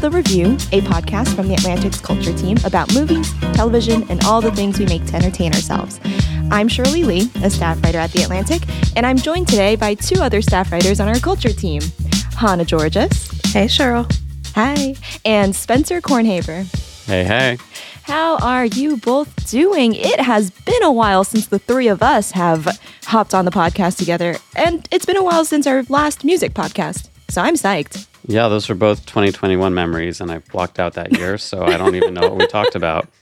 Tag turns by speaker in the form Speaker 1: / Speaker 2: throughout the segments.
Speaker 1: This is The Review, a podcast from the Atlantic's culture team about movies, television, and all the things we make to entertain ourselves. I'm Shirley Li, a staff writer at The Atlantic, and I'm joined today by two other staff writers on our culture team Hannah Giorgis.
Speaker 2: Hey, Shirley.
Speaker 1: Hi. And Spencer Kornhaber.
Speaker 3: Hey, hey.
Speaker 1: How are you both doing? It has been a while since the three of us have hopped on the podcast together, and it's been a while since our last music podcast. So I'm psyched.
Speaker 3: Yeah, those were both 2021 memories, and I blocked out that year, so I don't even know what we talked about.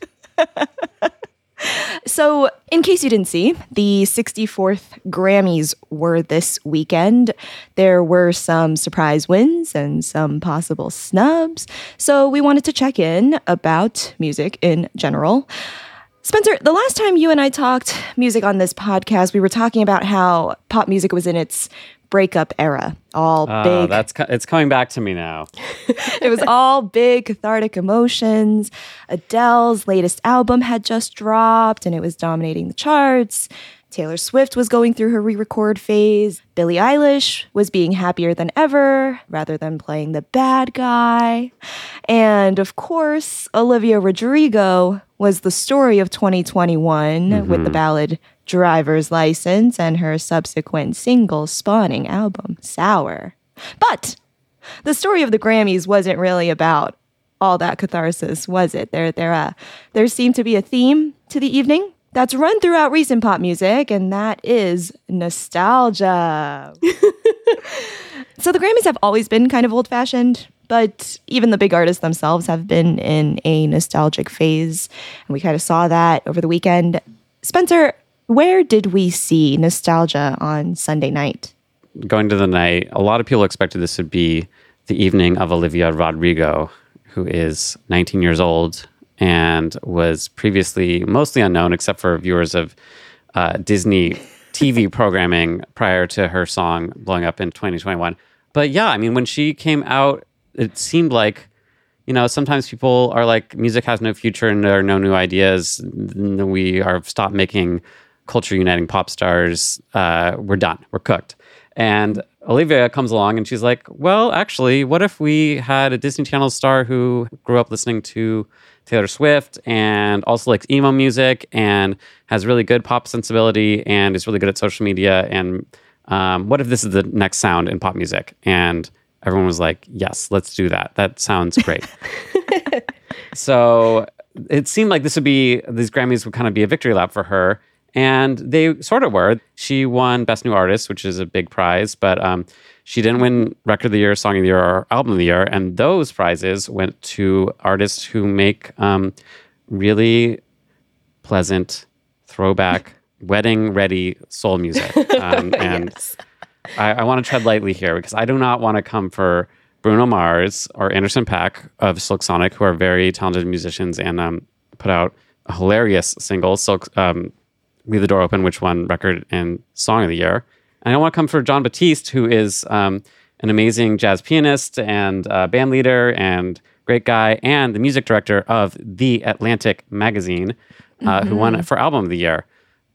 Speaker 1: So, in case you didn't see, the 64th Grammys were this weekend. There were some surprise wins and some possible snubs. So, we wanted to check in about music in general. Spencer, the last time you and I talked music on this podcast, we were talking about how pop music was in its breakup era. All
Speaker 3: Uh,
Speaker 1: big.
Speaker 3: That's it's coming back to me now.
Speaker 1: it was all big cathartic emotions. Adele's latest album had just dropped and it was dominating the charts. Taylor Swift was going through her re record phase. Billie Eilish was being happier than ever rather than playing the bad guy. And of course, Olivia Rodrigo was the story of 2021 with the ballad Driver's License and her subsequent single spawning album, Sour. But the story of the Grammys wasn't really about all that catharsis, was it? There, there, uh, there seemed to be a theme to the evening that's run throughout recent pop music, and that is nostalgia. so the Grammys have always been kind of old-fashioned, but even the big artists themselves have been in a nostalgic phase, and we kind of saw that over the weekend. Spencer, where did we see nostalgia on Sunday night?
Speaker 3: Going to the night, a lot of people expected this would be the evening of Olivia Rodrigo, who is 19 years old and was previously mostly unknown, except for viewers of uh, Disney TV programming prior to her song blowing up in 2021. But yeah, I mean, when she came out, it seemed like you know, sometimes people are like, music has no future and there are no new ideas. We are stopped making culture uniting pop stars. Uh, we're done. We're cooked. And Olivia comes along and she's like, well, actually, what if we had a Disney Channel star who grew up listening to Taylor Swift and also likes emo music and has really good pop sensibility and is really good at social media? And um, what if this is the next sound in pop music? And everyone was like, yes, let's do that. That sounds great. so it seemed like this would be, these Grammys would kind of be a victory lap for her. And they sort of were. She won Best New Artist, which is a big prize, but um, she didn't win Record of the Year, Song of the Year, or Album of the Year. And those prizes went to artists who make um, really pleasant, throwback, wedding ready soul music. Um, and I, I want to tread lightly here because I do not want to come for Bruno Mars or Anderson .Paak of Silk Sonic, who are very talented musicians and um, put out hilarious singles. Silk, um, Leave the Door Open, which won record and song of the year. And I want to come for Jon Batiste, who is um, an amazing jazz pianist and uh, band leader and great guy, and the music director of The Atlantic magazine, uh, who won it for Album of the Year.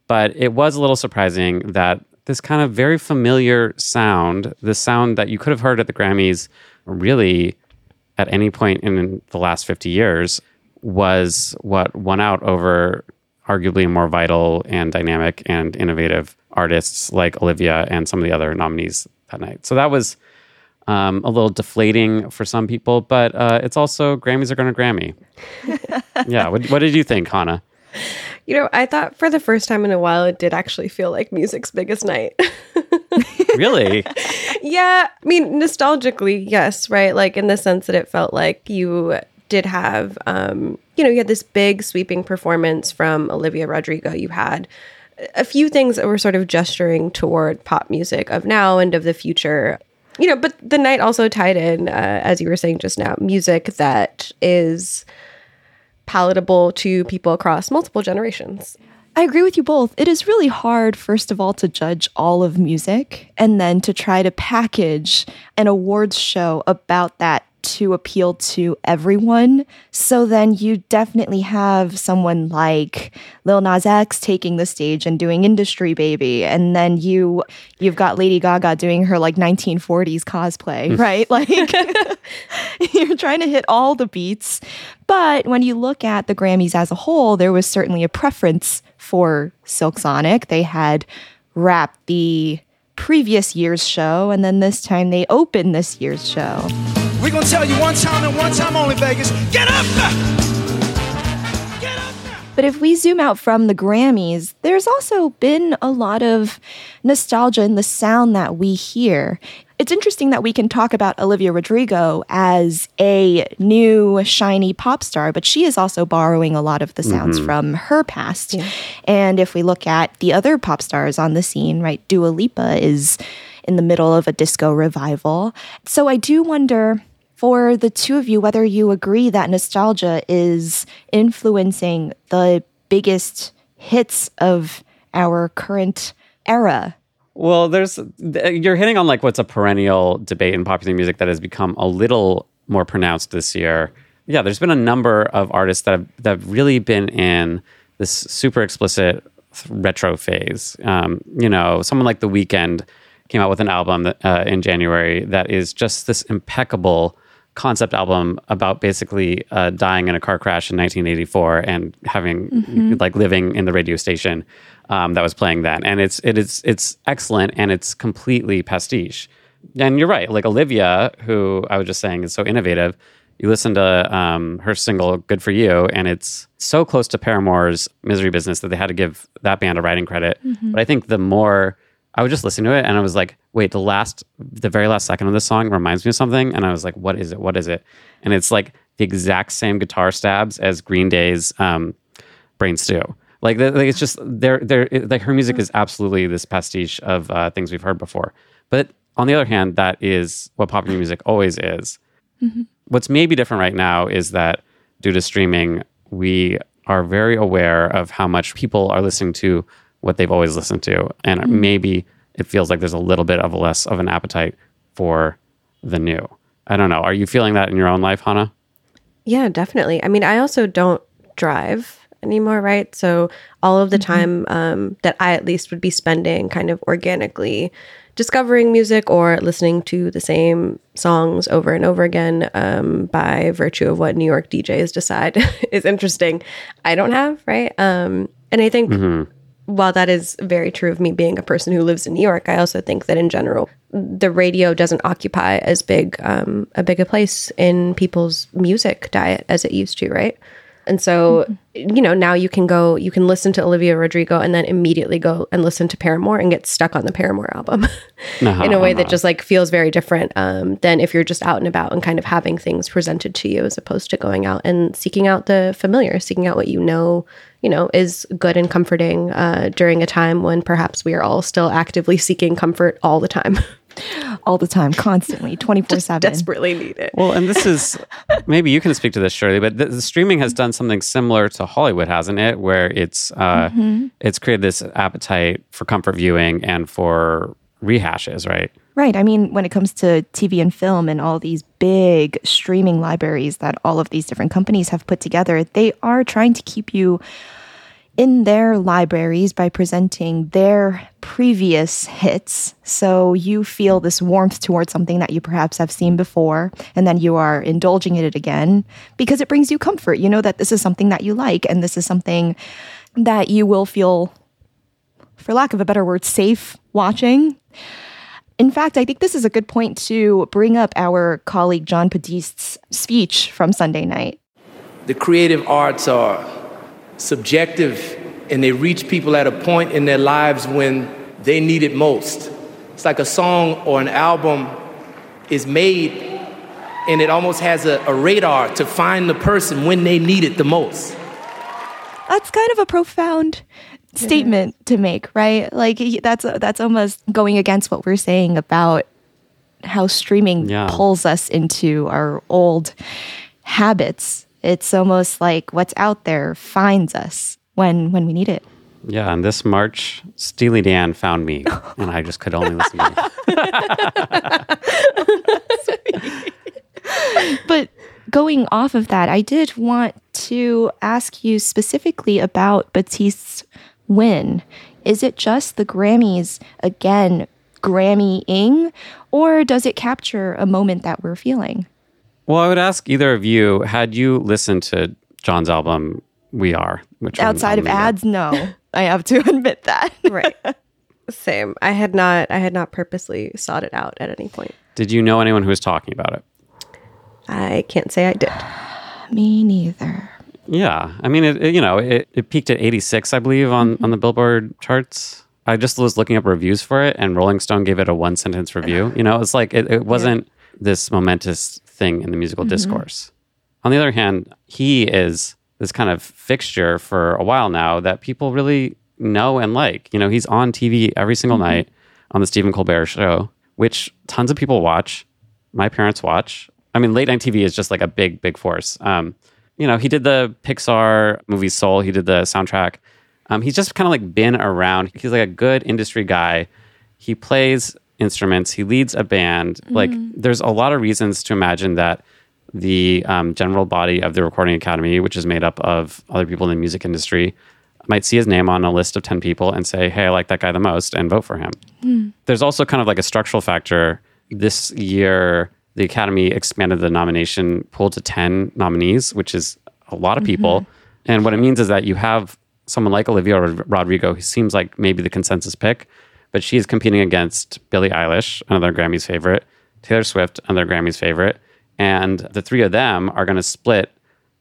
Speaker 3: But it was a little surprising that this kind of very familiar sound, the sound that you could have heard at the Grammys really at any point in the last 50 years, was what won out over arguably more vital and dynamic and innovative artists like Olivia and some of the other nominees that night. So that was um, a little deflating for some people, but uh, it's also Grammys are going to Grammy. yeah. What, what did you think, Hannah?
Speaker 2: You know, I thought for the first time in a while, it did actually feel like music's biggest night.
Speaker 3: Really?
Speaker 2: yeah. I mean, nostalgically, yes, right? Like in the sense that it felt like you did have, um, you know, you had this big sweeping performance from Olivia Rodrigo. You had a few things that were sort of gesturing toward pop music of now and of the future. You know, but the night also tied in, uh, as you were saying just now, music that is palatable to people across multiple generations.
Speaker 1: I agree with you both. It is really hard, first of all, to judge all of music and then to try to package an awards show about that to appeal to everyone. So then you definitely have someone like Lil Nas X taking the stage and doing Industry Baby, and then you you've got Lady Gaga doing her like 1940s cosplay, mm. right? Like you're trying to hit all the beats. But when you look at the Grammys as a whole, there was certainly a preference for Silk Sonic. They had wrapped the previous year's show, and then this time they opened this year's show.
Speaker 4: We're gonna tell you one time and one time only, Vegas. Get up!
Speaker 1: But if we zoom out from the Grammys, there's also been a lot of nostalgia in the sound that we hear. It's interesting that we can talk about Olivia Rodrigo as a new shiny pop star, but she is also borrowing a lot of the sounds mm-hmm. from her past. And if we look at the other pop stars on the scene, right, Dua Lipa is in the middle of a disco revival. So I do wonder for the two of you whether you agree that nostalgia is influencing the biggest hits of our current era.
Speaker 3: Well, there's you're hitting on like what's a perennial debate in popular music that has become a little more pronounced this year. Yeah, there's been a number of artists that have that have really been in this super explicit retro phase. Um, you know, someone like The Weeknd came out with an album that, uh, in January that is just this impeccable concept album about basically uh, dying in a car crash in 1984 and having like living in the radio station um, that was playing that, and it's it is it's excellent and it's completely pastiche. And you're right, like Olivia, who I was just saying is so innovative. You listen to um, her single "Good for You," and it's so close to Paramore's "Misery Business" that they had to give that band a writing credit. But I think the more I was just listening to it and I was like, wait, the last, the very last second of this song reminds me of something. And I was like, what is it? What is it? And it's like the exact same guitar stabs as Green Day's um, Brain Stew. Like, the- like it's just, they're, they're, it- like her music is absolutely this pastiche of uh, things we've heard before. But on the other hand, that is what popular music always is. What's maybe different right now is that due to streaming, we are very aware of how much people are listening to what they've always listened to. And maybe it feels like there's a little bit of a less of an appetite for the new. I don't know. Are you feeling that in your own life, Hannah?
Speaker 2: Yeah, definitely. I mean, I also don't drive anymore, right? So all of the time um, that I at least would be spending kind of organically discovering music or listening to the same songs over and over again um, by virtue of what New York DJs decide is interesting, I don't have, right? Um, and I think while that is very true of me being a person who lives in New York, I also think that in general, the radio doesn't occupy as big um, a big a place in people's music diet as it used to, right? And so, you know, now you can go, you can listen to Olivia Rodrigo and then immediately go and listen to Paramore and get stuck on the Paramore album in a way that just like feels very different um, than if you're just out and about and kind of having things presented to you as opposed to going out and seeking out the familiar, seeking out what you know, you know, is good and comforting uh, during a time when perhaps we are all still actively seeking comfort all the time.
Speaker 1: all the time, constantly, 24 7.
Speaker 2: Desperately need it.
Speaker 3: Well, and this is maybe you can speak to this, Shirley, but the, the streaming has done something similar to Hollywood, hasn't it? Where it's uh, it's created this appetite for comfort viewing and for rehashes, right?
Speaker 1: Right. I mean, when it comes to TV and film and all these big streaming libraries that all of these different companies have put together, they are trying to keep you in their libraries by presenting their previous hits. So you feel this warmth towards something that you perhaps have seen before, and then you are indulging in it again because it brings you comfort. You know that this is something that you like, and this is something that you will feel, for lack of a better word, safe watching. In fact, I think this is a good point to bring up our colleague Jon Batiste's speech from Sunday night.
Speaker 5: The creative arts are subjective and they reach people at a point in their lives when they need it most. It's like a song or an album is made and it almost has a, a radar to find the person when they need it the most.
Speaker 1: That's kind of a profound statement to make, right? Like that's that's almost going against what we're saying about how streaming
Speaker 3: Yeah.
Speaker 1: pulls us into our old habits. It's almost like what's out there finds us when when we need it.
Speaker 3: Yeah, and this March, Steely Dan found me, and I just could only listen to it.
Speaker 1: but going off of that, I did want to ask you specifically about Batiste's win. Is it just the Grammys again Grammy-ing, or does it capture a moment that we're feeling?
Speaker 3: Well, I would ask either of you, had you listened to Jon's album We Are, which
Speaker 1: Outside of
Speaker 3: album you got?
Speaker 1: ads, no. I have to admit that.
Speaker 2: right. Same. I had not. I had not purposely sought it out at any point.
Speaker 3: Did you know anyone who was talking about it?
Speaker 2: I can't say I did.
Speaker 1: Me neither.
Speaker 3: Yeah, I mean, it, it- you know, it, it peaked at 86, I believe, on mm-hmm. on the Billboard charts. I just was looking up reviews for it, and Rolling Stone gave it a one sentence review. You know, it's like it, it wasn't this momentous thing in the musical discourse. On the other hand, he is this kind of fixture for a while now that people really know and like. You know, he's on TV every single night on the Stephen Colbert show, which tons of people watch. My parents watch. I mean, late night TV is just like a big, big force. Um, you know, he did the Pixar movie Soul. He did the soundtrack. Um, he's just kind of like been around. He's like a good industry guy. He plays instruments. He leads a band. Like, mm-hmm. there's a lot of reasons to imagine that the um, general body of the Recording Academy, which is made up of other people in the music industry, might see his name on a list of 10 people and say, hey, I like that guy the most and vote for him. Hmm. There's also kind of like a structural factor. This year, the Academy expanded the nomination pool to 10 nominees, which is a lot of people. Mm-hmm. And what it means is that you have someone like Olivia Rodrigo, who seems like maybe the consensus pick, but she's competing against Billie Eilish, another Grammy's favorite, Taylor Swift, another Grammy's favorite. And the three of them are going to split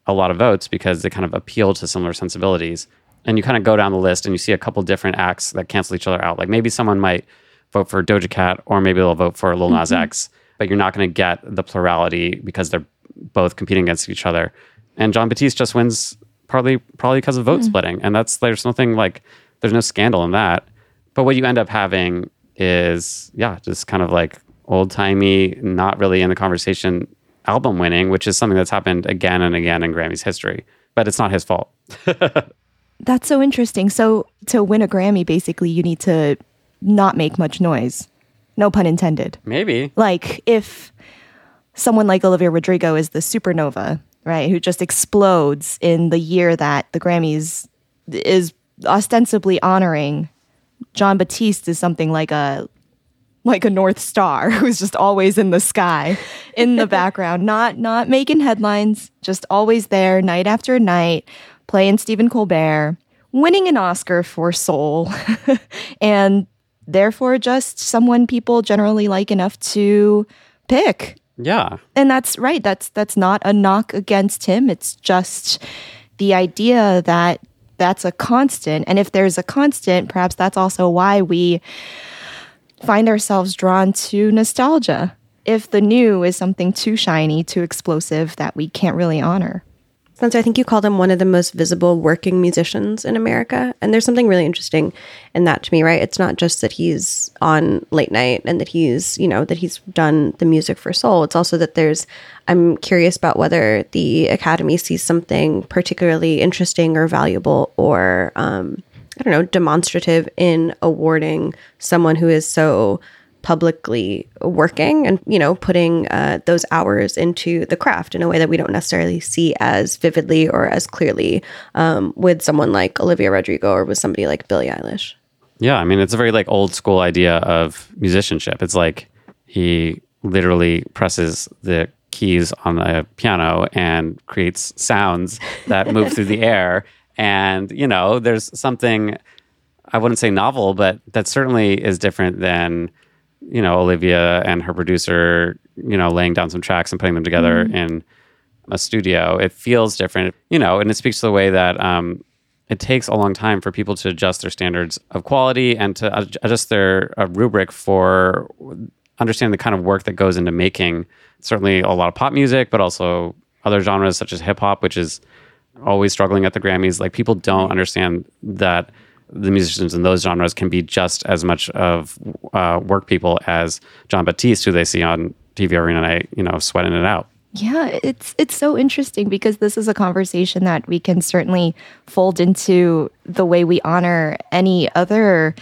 Speaker 3: a lot of votes because they kind of appeal to similar sensibilities. And you kind of go down the list and you see a couple different acts that cancel each other out. Like maybe someone might vote for Doja Cat or maybe they'll vote for Lil Nas mm-hmm. X, but you're not going to get the plurality because they're both competing against each other. And Jon Batiste just wins partly probably because of vote mm. splitting. And that's there's nothing like there's no scandal in that. But what you end up having is yeah, just kind of like old timey, not really in the conversation album winning, which is something that's happened again and again in Grammy's history. But it's not his fault.
Speaker 1: That's so interesting. So to win a Grammy, basically, you need to not make much noise. No pun intended.
Speaker 3: Maybe.
Speaker 1: Like if someone like Olivia Rodrigo is the supernova, right, who just explodes in the year that the Grammys is ostensibly honoring Jon Batiste is something like a like a north star who's just always in the sky in the background not not making headlines just always there night after night playing Stephen Colbert winning an Oscar for Soul and therefore just someone people generally like enough to pick
Speaker 3: Yeah.
Speaker 1: and that's right that's that's not a knock against him it's just the idea that that's a constant. And if there's a constant perhaps that's also why we find ourselves drawn to nostalgia. If the new is something too shiny too explosive that we can't really honor
Speaker 2: Spencer, I think you called him one of the most visible working musicians in America. And there's something really interesting in that to me, right? It's not just that he's on late night and that he's, you know, that he's done the music for soul. It's also that there's, I'm curious about whether the Academy sees something particularly interesting or valuable or, um, I don't know, demonstrative in awarding someone who is so publicly working and you know putting uh, those hours into the craft in a way that we don't necessarily see as vividly or as clearly um, with someone like Olivia Rodrigo or with somebody like Billie Eilish.
Speaker 3: Yeah, I mean, it's a very like old school idea of musicianship. It's like he literally presses the keys on a piano and creates sounds that move through the air. And, you know, there's something, I wouldn't say novel, but that certainly is different than, you know, Olivia and her producer, you know, laying down some tracks and putting them together in a studio. It feels different, you know, and it speaks to the way that um, it takes a long time for people to adjust their standards of quality and to adjust their uh, rubric for understanding the kind of work that goes into making certainly a lot of pop music, but also other genres such as hip hop, which is always struggling at the Grammys. Like people don't understand that the musicians in those genres can be just as much of uh, work people as Jon Batiste, who they see on TV every night, you know, sweating it out.
Speaker 1: Yeah, it's it's so interesting because this is a conversation that we can certainly fold into the way we honor any other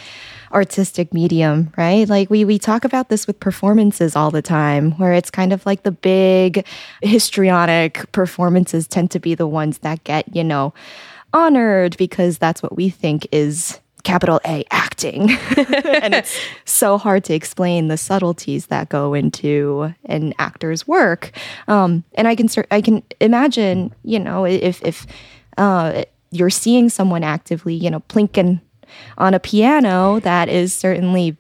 Speaker 1: artistic medium, right? Like we we talk about this with performances all the time where it's kind of like the big histrionic performances tend to be the ones that get, you know, honored because that's what we think is capital A acting. and it's so hard to explain the subtleties that go into an actor's work. Um, and I can I can imagine, you know, if if uh, you're seeing someone actively, you know, plinking on a piano, that is certainly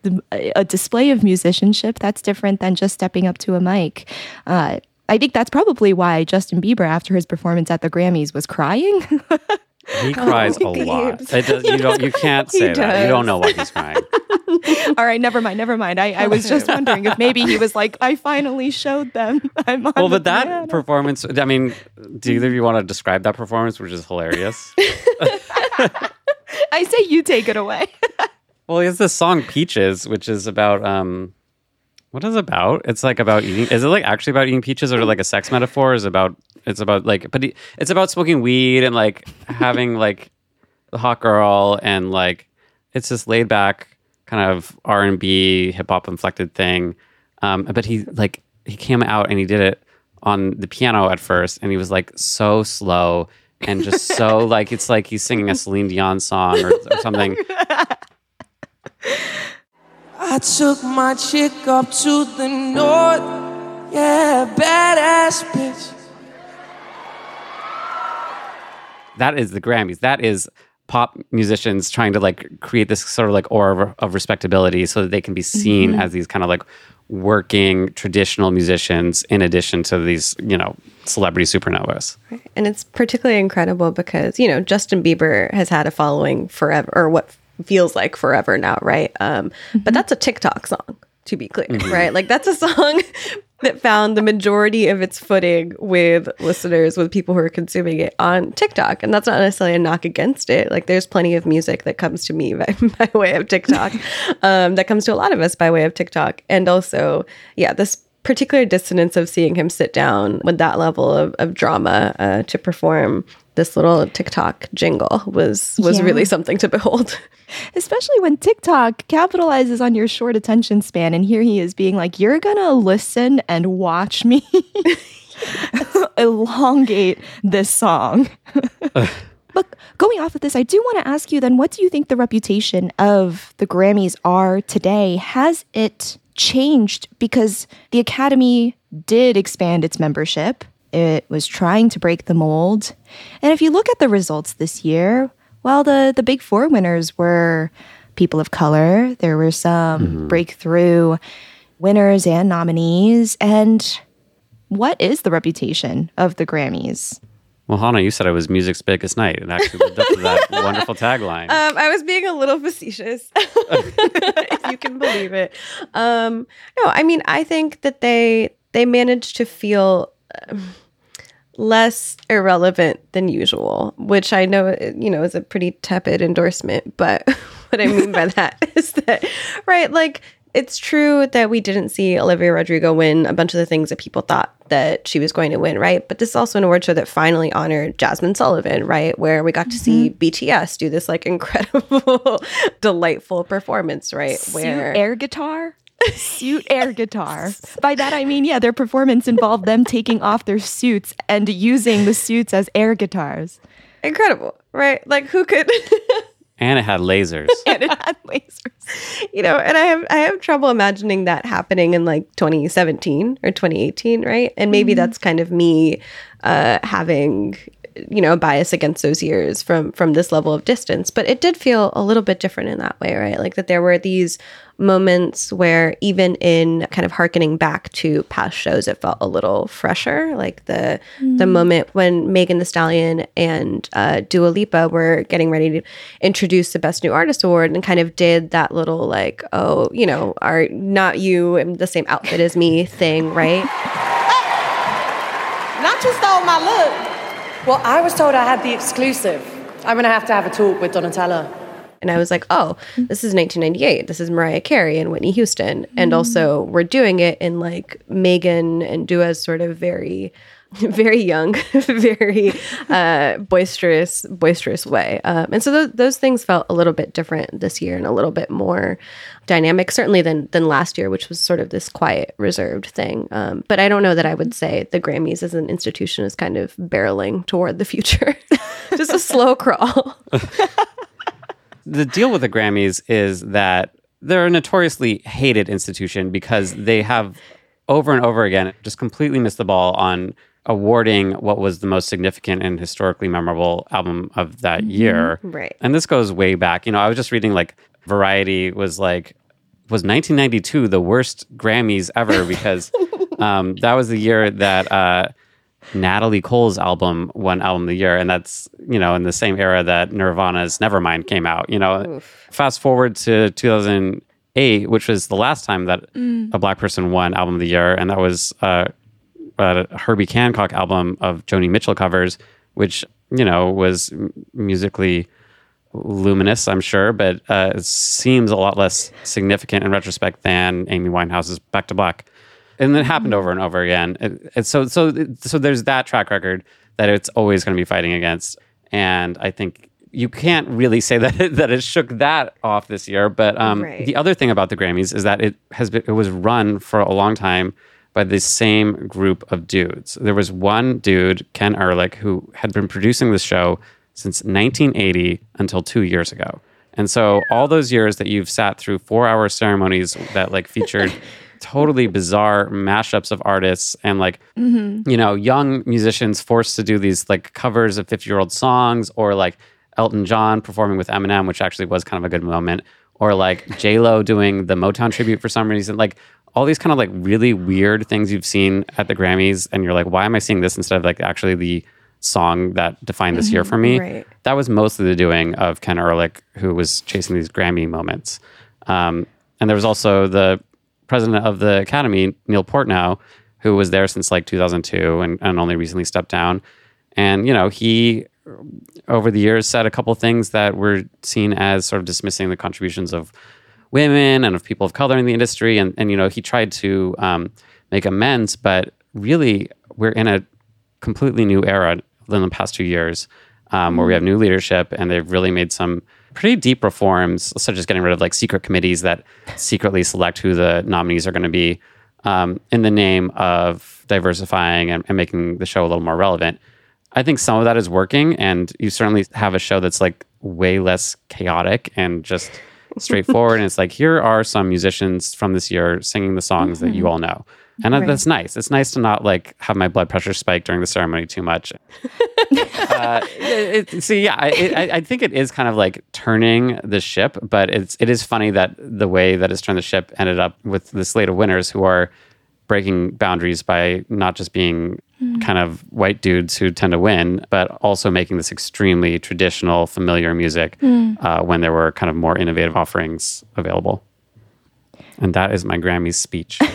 Speaker 1: a display of musicianship. That's different than just stepping up to a mic. Uh, I think that's probably why Justin Bieber, after his performance at the Grammys, was crying.
Speaker 3: He cries a lot. Does, you don't. You can't say that. You don't know why he's crying.
Speaker 1: All right, never mind, never mind. I, I was just wondering if maybe he was like, I finally showed them. I'm on
Speaker 3: well, but that
Speaker 1: piano."
Speaker 3: performance. I mean, do either of you want to describe that performance, which is hilarious?
Speaker 1: I say you take it away.
Speaker 3: well, it's this song "Peaches," which is about um, what is it about? It's like about eating. Is it like actually about eating peaches, or like a sex metaphor? Is it about it's about like, but he- it's about smoking weed and like having like the hot girl and like it's this laid back kind of R and B hip hop inflected thing. Um, but he like he came out and he did it on the piano at first, and he was like so slow and just so like it's like he's singing a Celine Dion song or, or something.
Speaker 6: I took my chick up to the north. Yeah, badass bitch.
Speaker 3: That is the Grammys. That is pop musicians trying to like create this sort of like aura of, of respectability so that they can be seen as these kind of like working traditional musicians in addition to these, you know, celebrity supernovas.
Speaker 2: And it's particularly incredible because, you know, Justin Bieber has had a following forever, or what feels like forever now, right? Um, But that's a TikTok song, to be clear, right? Like that's a song that found the majority of its footing with listeners, with people who are consuming it on TikTok. And that's not necessarily a knock against it. Like there's plenty of music that comes to me by, by way of TikTok, um, that comes to a lot of us by way of TikTok. And also, yeah, this particular dissonance of seeing him sit down with that level of, of drama uh, to perform this little TikTok jingle was was
Speaker 1: Yeah.
Speaker 2: really something to behold.
Speaker 1: Especially when TikTok capitalizes on your short attention span. And here he is being like, You're going to listen and watch me elongate this song. but going off of this, I do want to ask you then, what do you think the reputation of the Grammys are today? Has it changed? Because the Academy did expand its membership. It was trying to break the mold. And if you look at the results this year, well, the, the big four winners were people of color. There were some mm-hmm. breakthrough winners and nominees. And what is the reputation of the Grammys?
Speaker 3: Well, Hannah, you said it was music's biggest night. and actually lived up to that wonderful tagline.
Speaker 2: Um, I was being a little facetious, if you can believe it. Um, no, I mean, I think that they they managed to feel um, less irrelevant than usual, which I know you know is a pretty tepid endorsement. But what I mean by that is that right, like it's true that we didn't see Olivia Rodrigo win a bunch of the things that people thought that she was going to win, right? But this is also an award show that finally honored Jazmine Sullivan, right? Where we got to see mm-hmm. BTS do this like incredible, delightful performance, right?
Speaker 1: Suit air guitar? Suit air guitar. By that I mean, yeah, their performance involved them taking off their suits and using the suits as air guitars.
Speaker 2: incredible, right? Like who could
Speaker 3: and it had lasers.
Speaker 1: And it had lasers.
Speaker 2: you know, and I have I have trouble imagining that happening in like 2017 or 2018, right? And maybe that's kind of me uh, having you know bias against those years from from this level of distance. But it did feel a little bit different in that way right? Like that there were these moments where even in kind of harkening back to past shows it felt a little fresher. Like the the moment when Megan Thee Stallion and uh, Dua Lipa were getting ready to introduce the Best New Artist Award and kind of did that little like oh you know are not you in the same outfit as me thing right?
Speaker 7: Not you stole my look. Well, I was told I had the exclusive. I'm gonna have to have a talk with Donatella.
Speaker 2: And I was like, oh, this is 1998. This is Mariah Carey and Whitney Houston. And mm-hmm. also, we're doing it in like Megan and Dua's sort of very very young, very uh, boisterous, boisterous way. Um, and so th- those things felt a little bit different this year and a little bit more dynamic, certainly than than last year, which was sort of this quiet, reserved thing. Um, but I don't know that I would say the Grammys as an institution is kind of barreling toward the future, just a slow crawl.
Speaker 3: the deal with the Grammys is that they're a notoriously hated institution because they have over and over again just completely missed the ball on awarding what was the most significant and historically memorable album of that year.
Speaker 2: Right.
Speaker 3: And this goes way back. You know, I was just reading like Variety was like was 1992 the worst Grammys ever because um, that was the year that uh, Natalie Cole's album won album of the year, and that's you know in the same era that Nirvana's Nevermind came out. You know, fast forward to 2008, which was the last time that a black person won album of the year, and that was uh, a Herbie Hancock album of Joni Mitchell covers, which you know was m- musically luminous, I'm sure, but uh, it seems a lot less significant in retrospect than Amy Winehouse's Back to Black. And it happened over and over again. And, and so, so, so there's that track record that it's always going to be fighting against. And I think you can't really say that it, that it shook that off this year. But um,
Speaker 2: Right.
Speaker 3: the other thing about the Grammys is that it has been, it was run for a long time by the same group of dudes. There was one dude, Ken Ehrlich, who had been producing the show since 1980 until two years ago. And so all those years that you've sat through four hour ceremonies that like featured totally bizarre mashups of artists and like mm-hmm. you know young musicians forced to do these like covers of 50 year old songs or like Elton John performing with Eminem, which actually was kind of a good moment, or like J Lo doing the Motown tribute for some reason, like all these kind of like really weird things you've seen at the Grammys, and you're like, why am I seeing this instead of like actually the song that defined this year for me?
Speaker 2: Right.
Speaker 3: That was mostly the doing of Ken Ehrlich, who was chasing these Grammy moments. Um, and there was also the president of the Academy, Neil Portnow, who was there since like 2002 and, and only recently stepped down. And, you know, he over the years said a couple things that were seen as sort of dismissing the contributions of women and of people of color in the industry. And, and you know, he tried to um, make amends, but really we're in a completely new era in the past two years um, where we have new leadership and they've really made some pretty deep reforms, such as getting rid of like secret committees that secretly select who the nominees are going to be um, in the name of diversifying and, and making the show a little more relevant. I think some of that is working, and you certainly have a show that's like way less chaotic and just straightforward. and it's like, here are some musicians from this year singing the songs that you all know. And that- that's nice. It's nice to not like have my blood pressure spike during the ceremony too much. uh, it, it- see, yeah, I, it, I I think it is kind of like turning the ship, but it's it is funny that the way that it's turned the ship ended up with the slate of winners who are breaking boundaries by not just being kind of white dudes who tend to win, but also making this extremely traditional, familiar music uh, when there were kind of more innovative offerings available. And that is my Grammys speech.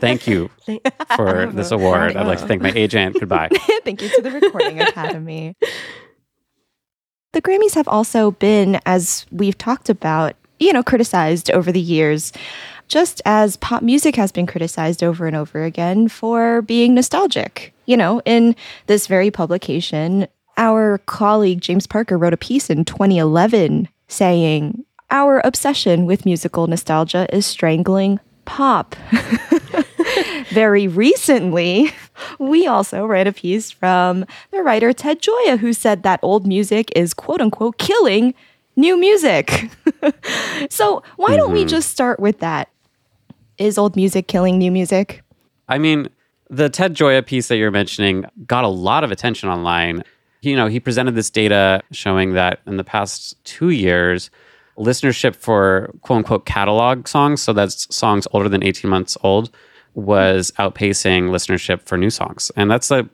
Speaker 3: Thank you for this award. I'd like to thank my agent. Goodbye.
Speaker 1: Thank you to the Recording Academy. The Grammys have also been, as we've talked about, you know, criticized over the years, just as pop music has been criticized over and over again for being nostalgic. You know, in this very publication, our colleague James Parker wrote a piece in 2011 saying, Our obsession with musical nostalgia is strangling pop. Very recently, we also read a piece from the writer Ted Gioia, who said that old music is quote unquote killing new music. so, why don't we mm-hmm. just start with that? Is old music killing new music?
Speaker 3: I mean, the Ted Gioia piece that you're mentioning got a lot of attention online. You know, he presented this data showing that in the past two years, listenership for quote unquote catalog songs, so that's songs older than 18 months old, was outpacing listenership for new songs. And that's a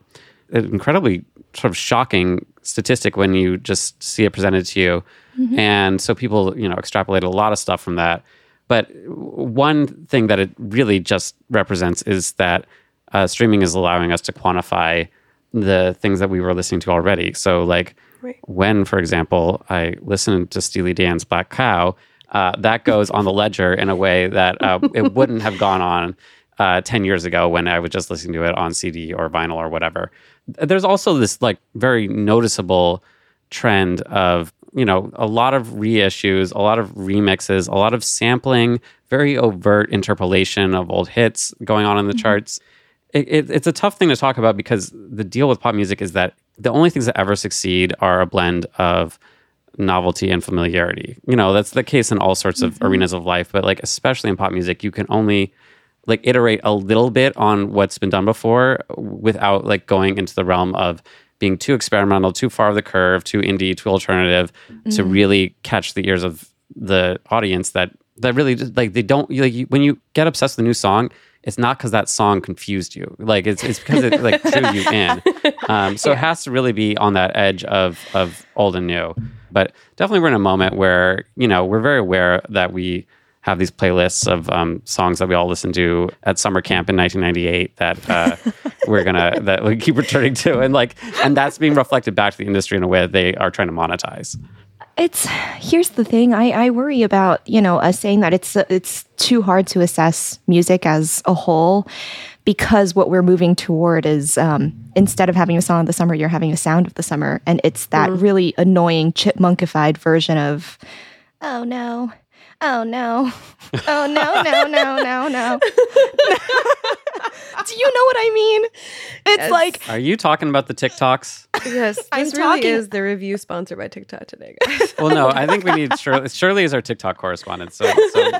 Speaker 3: an incredibly sort of shocking statistic when you just see it presented to you. Mm-hmm. And so people, you know, extrapolated a lot of stuff from that. But one thing that it really just represents is that uh, streaming is allowing us to quantify the things that we were listening to already. So, like when, for example, I listened to Steely Dan's Black Cow, uh, that goes on the ledger in a way that uh, it wouldn't have gone on uh, 10 years ago when I was just listening to it on CD or vinyl or whatever. There's also this like very noticeable trend of, you know, a lot of reissues, a lot of remixes, a lot of sampling, very overt interpolation of old hits going on in the mm-hmm. charts. It, it, it's a tough thing to talk about because the deal with pop music is that the only things that ever succeed are a blend of novelty and familiarity. You know, that's the case in all sorts of mm-hmm. arenas of life, but like especially in pop music, you can only like iterate a little bit on what's been done before without like going into the realm of being too experimental, too far of the curve, too indie, too alternative to really catch the ears of the audience that that really like they don't like you, when you get obsessed with a new song it's not because that song confused you. Like it's, it's because it like drew you in. Um, so it has to really be on that edge of of old and new. But definitely we're in a moment where you know we're very aware that we have these playlists of um, songs that we all listened to at summer camp in 1998 that uh, we're gonna that we keep returning to. And like and that's being reflected back to the industry in a way that they are trying to monetize.
Speaker 1: It's here's the thing. I, I worry about you know us saying that it's it's too hard to assess music as a whole because what we're moving toward is um, instead of having a song of the summer, you're having a sound of the summer, and it's that really annoying chipmunkified version of oh no, oh no, oh no, no, no, no, no. Do you know what I mean? It's like
Speaker 3: Are you talking about the TikToks?
Speaker 2: Yes, this
Speaker 1: I'm
Speaker 2: really
Speaker 1: talking-
Speaker 2: is the review sponsored by TikTok today, guys.
Speaker 3: Well, no, I think we need Shirley. Shirley is our TikTok correspondent. So, so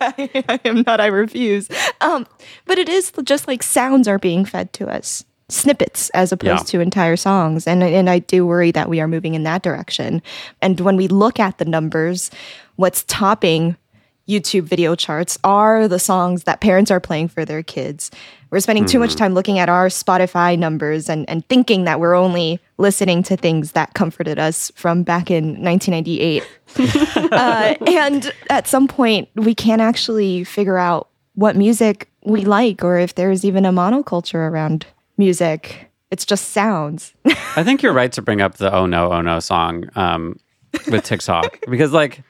Speaker 1: I am not. I refuse. Um, but it is just like sounds are being fed to us, snippets as opposed
Speaker 3: Yeah.
Speaker 1: to entire songs, and and I do worry that we are moving in that direction. And when we look at the numbers, what's topping YouTube video charts are the songs that parents are playing for their kids. We're spending too much time looking at our Spotify numbers and, and thinking that we're only listening to things that comforted us from back in 1998 uh, and at some point we can't actually figure out what music we like or if there's even a monoculture around music. It's just sounds.
Speaker 3: I think you're right to bring up the "Oh No, Oh No" song um, with TikTok. Because, like,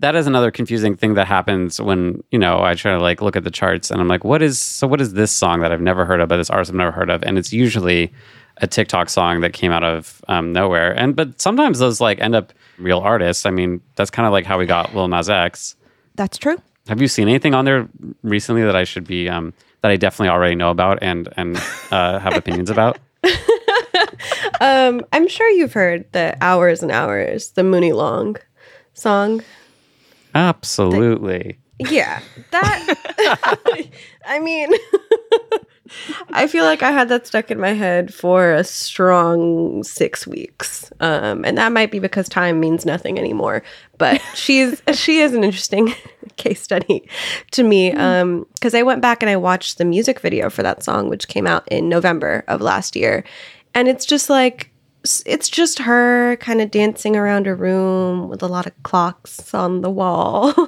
Speaker 3: that is another confusing thing that happens when you know I try to like look at the charts and I'm like, what is so? What is this song that I've never heard of, but this artist I've never heard of? And it's usually a TikTok song that came out of um, nowhere. And but sometimes those like end up real artists. I mean, that's kind of like how we got Lil Nas X.
Speaker 1: that's true
Speaker 3: Have you seen anything on there recently that I should be um, that I definitely already know about and and uh, have opinions about?
Speaker 2: Um, I'm sure you've heard the hours and hours, the Muni Long song.
Speaker 3: Absolutely.
Speaker 2: Yeah, that. I mean, I feel like I had that stuck in my head for a strong six weeks, um, and that might be because time means nothing anymore. But she's she is an interesting case study to me because I went back and I watched the music video for that song, which came out in November of last year, and it's just like it's just her kind of dancing around a room with a lot of clocks on the wall.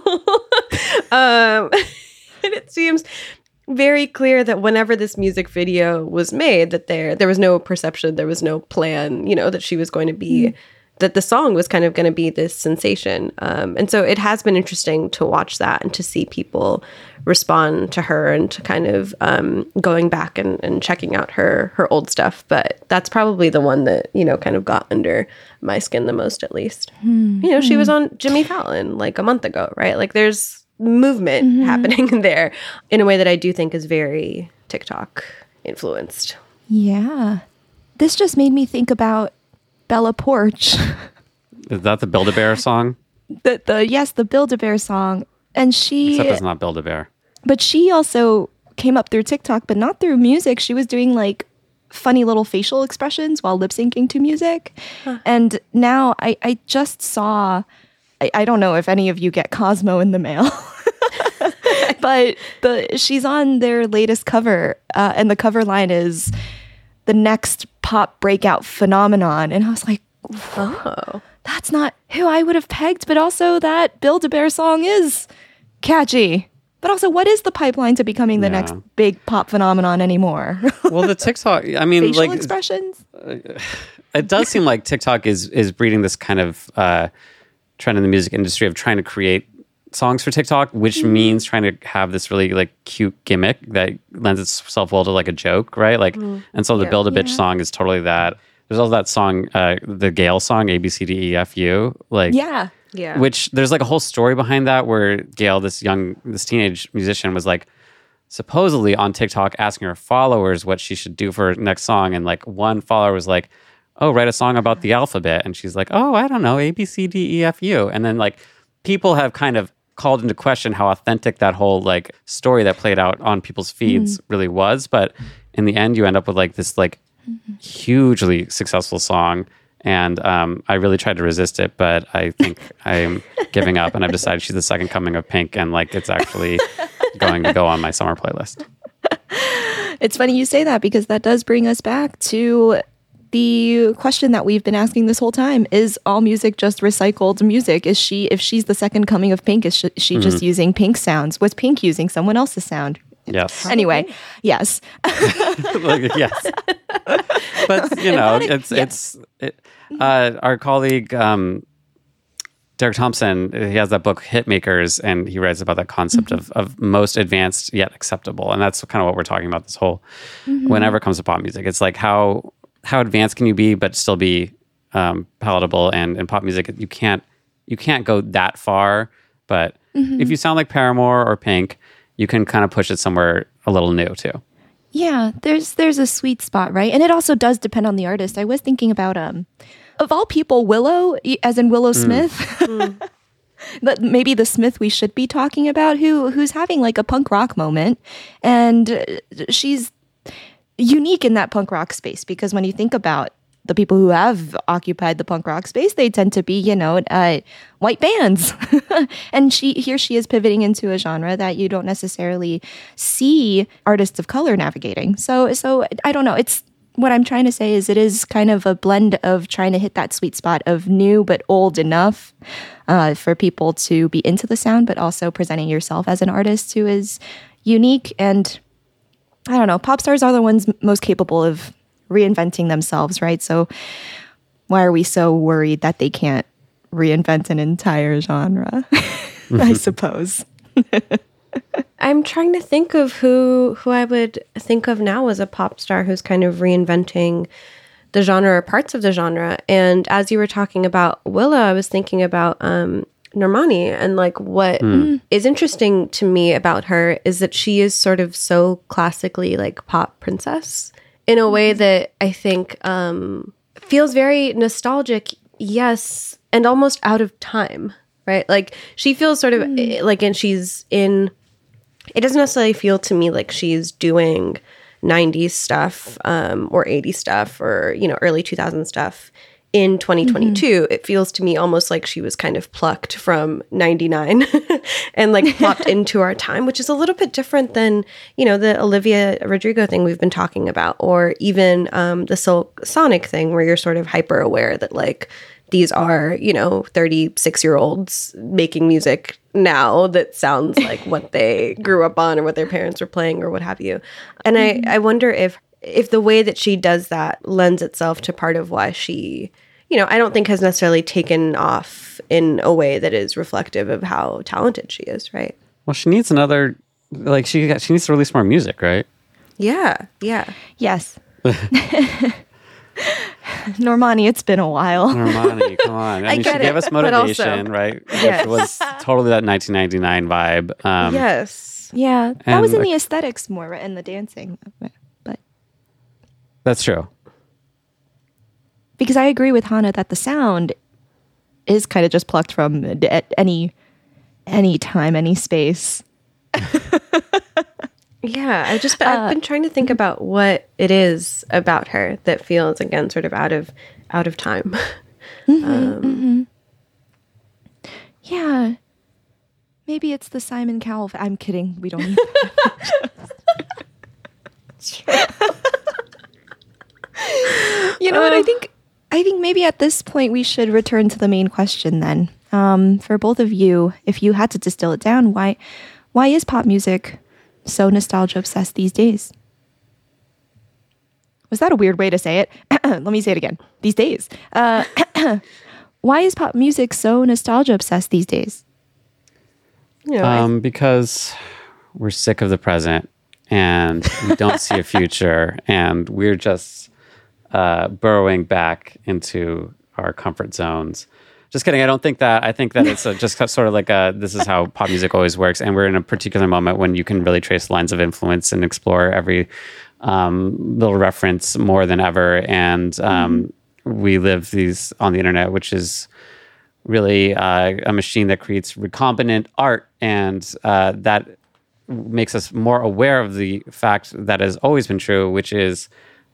Speaker 2: um, and it seems very clear that whenever this music video was made, that there there was no perception, there was no plan, you know, that she was going to be. That the song was kind of going to be this sensation. Um, and so it has been interesting to watch that and to see people respond to her and to kind of um, going back and, and checking out her her old stuff. But that's probably the one that, you know, kind of got under my skin the most, at least. You know, she was on Jimmy Fallon like a month ago, right? Like there's movement happening there in a way that I do think is very TikTok influenced.
Speaker 1: yeah this just made me think about Bella Poarch
Speaker 3: Is that the Build a Bear song?
Speaker 1: the, the yes the build-a-bear song and she
Speaker 3: Except it's not Build a Bear.
Speaker 1: but she also came up through TikTok, but not through music. She was doing like funny little facial expressions while lip syncing to music. And now I, I just saw, I, I don't know if any of you get Cosmo in the mail. but the she's on their latest cover, uh, and the cover line is the next pop breakout phenomenon. And I was like,
Speaker 2: Oh.
Speaker 1: that's not who I would have pegged, but also that Build a Bear song is catchy. But also, what is the pipeline to becoming the
Speaker 3: Yeah.
Speaker 1: next big pop phenomenon anymore?
Speaker 3: Well, the TikTok, I mean,
Speaker 1: Facial
Speaker 3: like,
Speaker 1: expressions?
Speaker 3: it does seem like TikTok is is breeding this kind of uh, trend in the music industry of trying to create songs for TikTok, which
Speaker 1: Mm-hmm.
Speaker 3: means trying to have this really like cute gimmick that lends itself well to like a joke, right? Like, and so the build a bitch song is totally that. There's also that song, uh, the Gayle song, A B C D E F U, like
Speaker 1: Yeah.
Speaker 2: Yeah.
Speaker 3: which there's like a whole story behind that where Gayle, this young, this teenage musician, was like supposedly on TikTok asking her followers what she should do for her next song, and like one follower was like, "Oh, write a song about the alphabet," and she's like, "Oh, I don't know, A, B, C, D, E, F, U. And then like people have kind of called into question how authentic that whole like story that played out on people's feeds really was, but in the end, you end up with like this like hugely successful song. And um, I really tried to resist it, but I think I'm giving up, and I've decided she's the second coming of Pink, and like it's actually going to go on my summer playlist.
Speaker 1: It's funny you say that because that does bring us back to the question that we've been asking this whole time is all music just recycled music? Is she if she's the second coming of pink is she, she just using pink sounds? Was pink using someone else's sound?
Speaker 3: Yes,
Speaker 1: anyway yes.
Speaker 3: Like, yes, but you know, it's it's it, uh, our colleague um, Derek Thompson. He has that book Hitmakers, and he writes about that concept of of most advanced yet acceptable, and that's kind of what we're talking about. This whole whenever it comes to pop music, it's like how how advanced can you be, but still be um, palatable. And in pop music, you can't you can't go that far, but if you sound like Paramore or Pink, you can kind of push it somewhere a little new too.
Speaker 1: Yeah, there's there's a sweet spot, right? And it also does depend on the artist. I was thinking about um of all people, Willow, as in Willow Smith. But maybe the Smith we should be talking about who who's having like a punk rock moment and uh, she's unique in that punk rock space because when you think about the people who have occupied the punk rock space, they tend to be, you know, uh, white bands. and she here she is pivoting into a genre that you don't necessarily see artists of color navigating. So so I don't know. It's what I'm trying to say is it is kind of a blend of trying to hit that sweet spot of new but old enough uh, for people to be into the sound, but also presenting yourself as an artist who is unique and I don't know. Pop stars are the ones most capable of reinventing themselves, right? So why are we so worried that they can't reinvent an entire genre? I suppose.
Speaker 2: I'm trying to think of who who I would think of now as a pop star who's kind of reinventing the genre or parts of the genre. And as you were talking about Willow, I was thinking about um Normani. And like what is interesting to me about her is that she is sort of so classically like pop princess in a way that I think um feels very nostalgic, yes, and almost out of time, right? Like she feels sort of eh, like and she's in it doesn't necessarily feel to me like she's doing 90s stuff um, or 80s stuff or you know early 2000s stuff in 2022 it feels to me almost like she was kind of plucked from 99 and like plopped into our time which is a little bit different than you know the olivia rodrigo thing we've been talking about or even um, the silk sonic thing where you're sort of hyper aware that like these are, you know, 36 year olds making music now that sounds like what they grew up on or what their parents were playing or what have you. And I, I wonder if if the way that she does that lends itself to part of why she, you know, I don't think has necessarily taken off in a way that is reflective of how talented she is, right?
Speaker 3: Well, she needs another. Like she got, she needs to release more music, right?
Speaker 2: Yeah, yeah.
Speaker 1: Yes. Normani, it's been a while.
Speaker 3: Normani, come on! I,
Speaker 2: I
Speaker 3: mean, she
Speaker 2: get
Speaker 3: gave
Speaker 2: it,
Speaker 3: us
Speaker 2: but also-
Speaker 3: motivation, right?
Speaker 2: Yes.
Speaker 3: Which was totally that 1999 vibe. Um,
Speaker 2: yes.
Speaker 1: Yeah, that was in
Speaker 3: like-
Speaker 1: the aesthetics more right, and the dancing. But
Speaker 3: that's true.
Speaker 1: because I agree with Hannah that the sound is kind of just plucked from any any time, any space.
Speaker 2: Yeah, I just I've uh, been trying to think mm-hmm. about what it is about her that feels again sort of out of out of time. Mm-hmm, um, mm-hmm.
Speaker 1: Yeah. Maybe it's the Simon Cowell. f- I'm kidding. We don't need You know what? I think I think maybe at this point we should return to the main question then. Um, for both of you, if you had to distill it down, why why is pop music so nostalgia obsessed these days? Was that a weird way to say it? Let me say it again. These days. Uh, why is pop music so nostalgia obsessed these days?
Speaker 2: You know, I-
Speaker 3: Um, because we're sick of the present and we don't see a future, and we're just uh, burrowing back into our comfort zones. Just kidding. I don't think that. I think that it's a, just sort of like a. This is how pop music always works, and we're in a particular moment when you can really trace lines of influence and explore every um, little reference more than ever. And um, we live these on the internet, which is really uh, a machine that creates recombinant art, and uh, that makes us more aware of the fact that has always been true, which is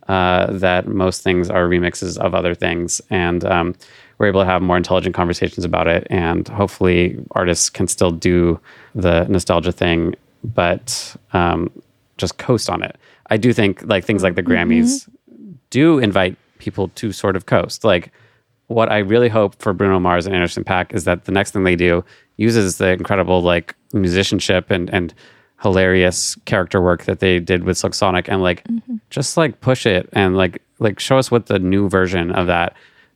Speaker 3: uh, that most things are remixes of other things, and um, we're able to have more intelligent conversations about it. And hopefully, artists can still do the nostalgia thing, but um, just coast on it. I do think like things like the Grammys do invite people to sort of coast. Like what I really hope for Bruno Mars and Anderson .Paak is that the next thing they do uses the incredible like musicianship and and hilarious character work that they did with Silk Sonic and like just like push it and like like show us what the new version of that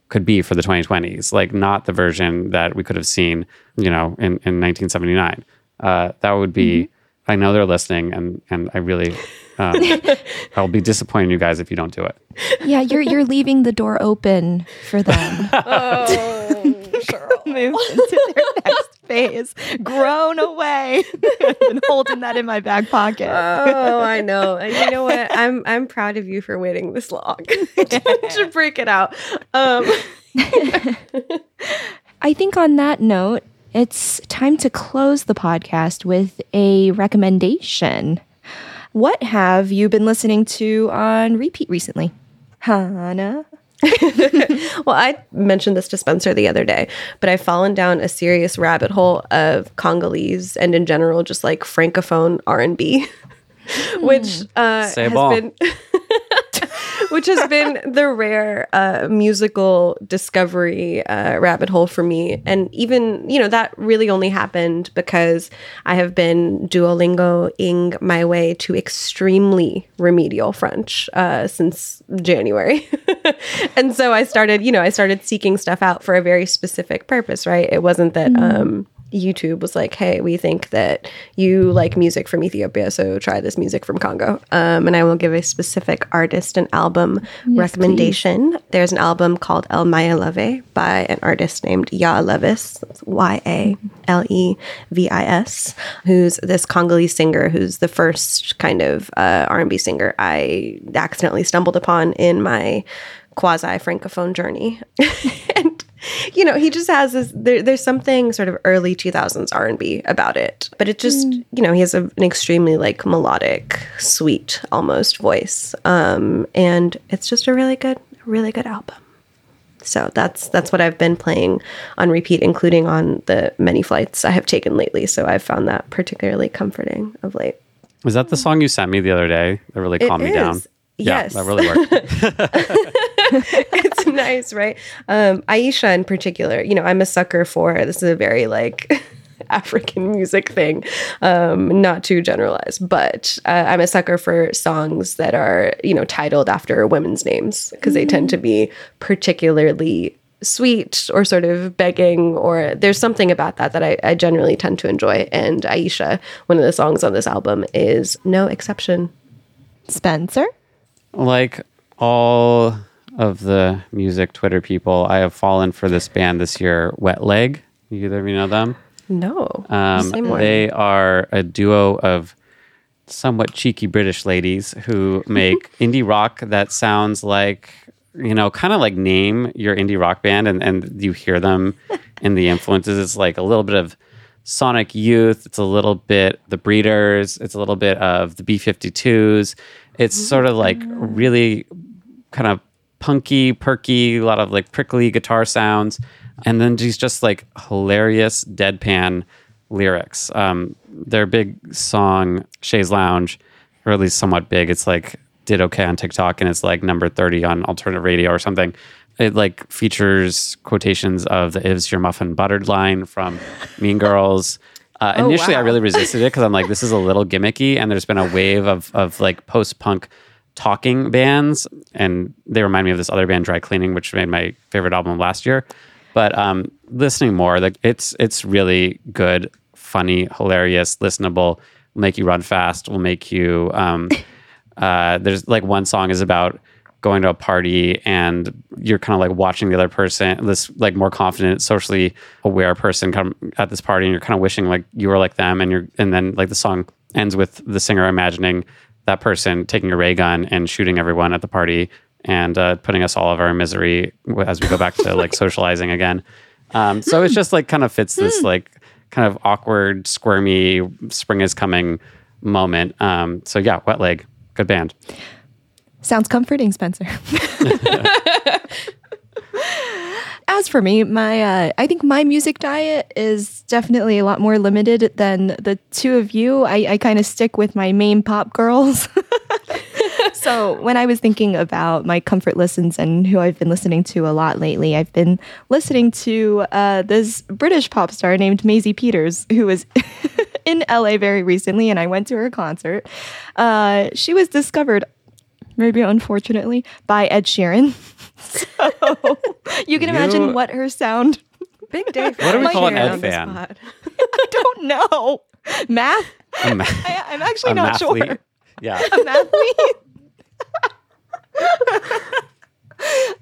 Speaker 3: could be for the 2020s like not the version that we could have seen you know in, in 1979 uh, that would be i know they're listening and and i really um, i'll be disappointing you guys if you don't do it.
Speaker 1: Yeah, you're you're leaving the door open for them. Move into their next phase. Grown away. I've been holding that in my back pocket.
Speaker 2: oh, I know. And you know what? I'm I'm proud of you for waiting this long to break it out. Um,
Speaker 1: I think on that note, it's time to close the podcast with a recommendation. What have you been listening to on repeat recently? Hannah?
Speaker 2: well, I mentioned this to Spencer the other day, but I've fallen down a serious rabbit hole of Congolese and in general just like francophone R and B, which uh, has been which has been the rare uh, musical discovery uh, rabbit hole for me. And even, you know, that really only happened because I have been Duolingo-ing my way to extremely remedial French uh, since January. and so I started, you know, I started seeking stuff out for a very specific purpose, right? It wasn't that, um, YouTube was like, "Hey, we think that you like music from Ethiopia, so try this music from Congo." Um, and I will give a specific artist and album recommendation. There's an album called El Maya Leve by an artist named Ya Levis, Y A L E V I S, who's this Congolese singer who's the first kind of uh, R&B singer I accidentally stumbled upon in my quasi francophone journey. and you know, he just has this. There, there's something sort of early 2000s R&B about it, but it just, you know, he has a, an extremely like melodic, sweet, almost voice, um, and it's just a really good, really good album. So that's that's what I've been playing on repeat, including on the many flights I have taken lately. So I've found that particularly comforting of late.
Speaker 3: Was that the song you sent me the other day that really calmed me down?
Speaker 2: is.
Speaker 3: Yeah,
Speaker 2: Yes.
Speaker 3: that really worked.
Speaker 2: it's nice, right? Um, Aisha, in particular, you know, I'm a sucker for this is a very like African music thing, um, not too generalized, but uh, I'm a sucker for songs that are, you know, titled after women's names because they tend to be particularly sweet or sort of begging or there's something about that that I, I generally tend to enjoy and aisha one of the songs on this album is no exception
Speaker 1: Spencer?
Speaker 3: like all of the music Twitter people, I have fallen for this band this year, Wet Leg. You either of you know them?
Speaker 2: no
Speaker 3: Um, they are a duo of somewhat cheeky British ladies who make indie rock that sounds like, you know, kind of like name your indie rock band and, and you hear them in the influences. It's like a little bit of Sonic Youth, it's a little bit The Breeders, it's a little bit of the B 52s. It's sort of like really kind of punky, perky, a lot of like prickly guitar sounds, and then these just like hilarious deadpan lyrics. Um, their big song "Chaise Longue," or at least somewhat big. It's like did okay on TikTok, and it's like number thirty on alternative radio or something. It like features quotations of the "Is your muffin buttered?" line from Mean Girls. Uh, initially, I
Speaker 2: wow.
Speaker 3: really resisted it because I'm like, this is a little gimmicky, and there's been a wave of of like post punk talking bands, and they remind me of this other band, Dry Cleaning, which made my favorite album last year. But um, listening more, like it's it's really good funny, hilarious, listenable, will make you run fast, will make you. Um, uh, there's like one song is about going to a party and you're kind of like watching the other person, this like more confident, socially aware person come at this party, and you're kind of wishing like you were like them, and you're and then like the song ends with the singer imagining that person taking a ray gun and shooting everyone at the party and uh, putting us all of our misery as we go back to like socializing again. Um, so it's just like kind of fits this like kind of awkward, squirmy spring is coming moment. Um, so yeah, wet leg, good band.
Speaker 1: Sounds comforting, Spencer. As for me, my uh, I think my music diet is definitely a lot more limited than the two of you. I, I kind of stick with my main pop girls. so when I was thinking about my comfort listens and who I've been listening to a lot lately, I've been listening to uh, this British pop star named Maisie Peters, who was in LA very recently, and I went to her concert. Uh, she was discovered maybe unfortunately, by Ed Sheeran. so you can imagine
Speaker 3: You-
Speaker 1: what her sound.
Speaker 2: Big day.
Speaker 3: What do we
Speaker 1: Might
Speaker 3: call an Ed
Speaker 2: on this
Speaker 3: fan?
Speaker 1: I don't know. Math?
Speaker 3: A ma-
Speaker 1: I, I'm actually
Speaker 3: a
Speaker 1: not sure.
Speaker 3: Yeah.
Speaker 1: A mathlete?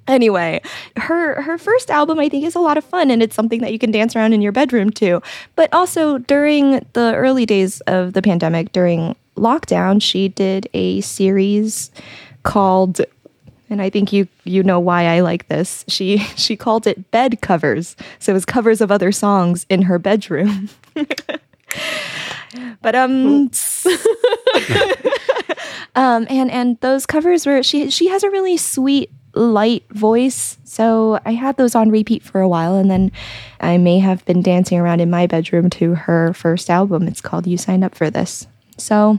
Speaker 1: anyway, her her first album I think is a lot of fun and it's something that you can dance around in your bedroom too. But also during the early days of the pandemic, during lockdown, she did a series called and I think you you know why I like this. She she called it bed covers. So it was covers of other songs in her bedroom. but um um and and those covers were she she has a really sweet light voice. So I had those on repeat for a while and then I may have been dancing around in my bedroom to her first album. It's called You Signed Up for This. So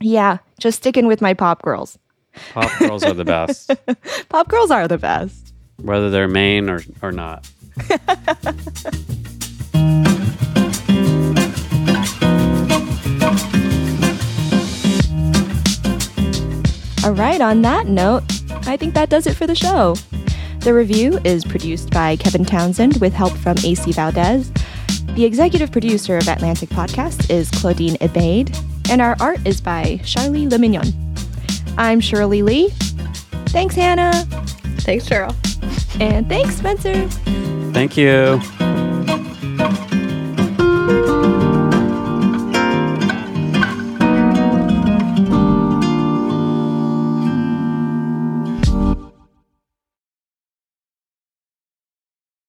Speaker 1: yeah, just sticking with my pop girls.
Speaker 3: Pop girls are the best,
Speaker 1: Pop girls are the best.
Speaker 3: whether they're main or, or not.
Speaker 1: All right, on that note, I think that does it for the show. The review is produced by Kevin Townsend with help from AC Valdez. The executive producer of Atlantic Podcast is Claudine Ebaid, and our art is by Charlie Lemignon. I'm Shirley Li. Thanks, Hannah.
Speaker 2: Thanks, Shirley.
Speaker 1: And thanks, Spencer.
Speaker 3: Thank you.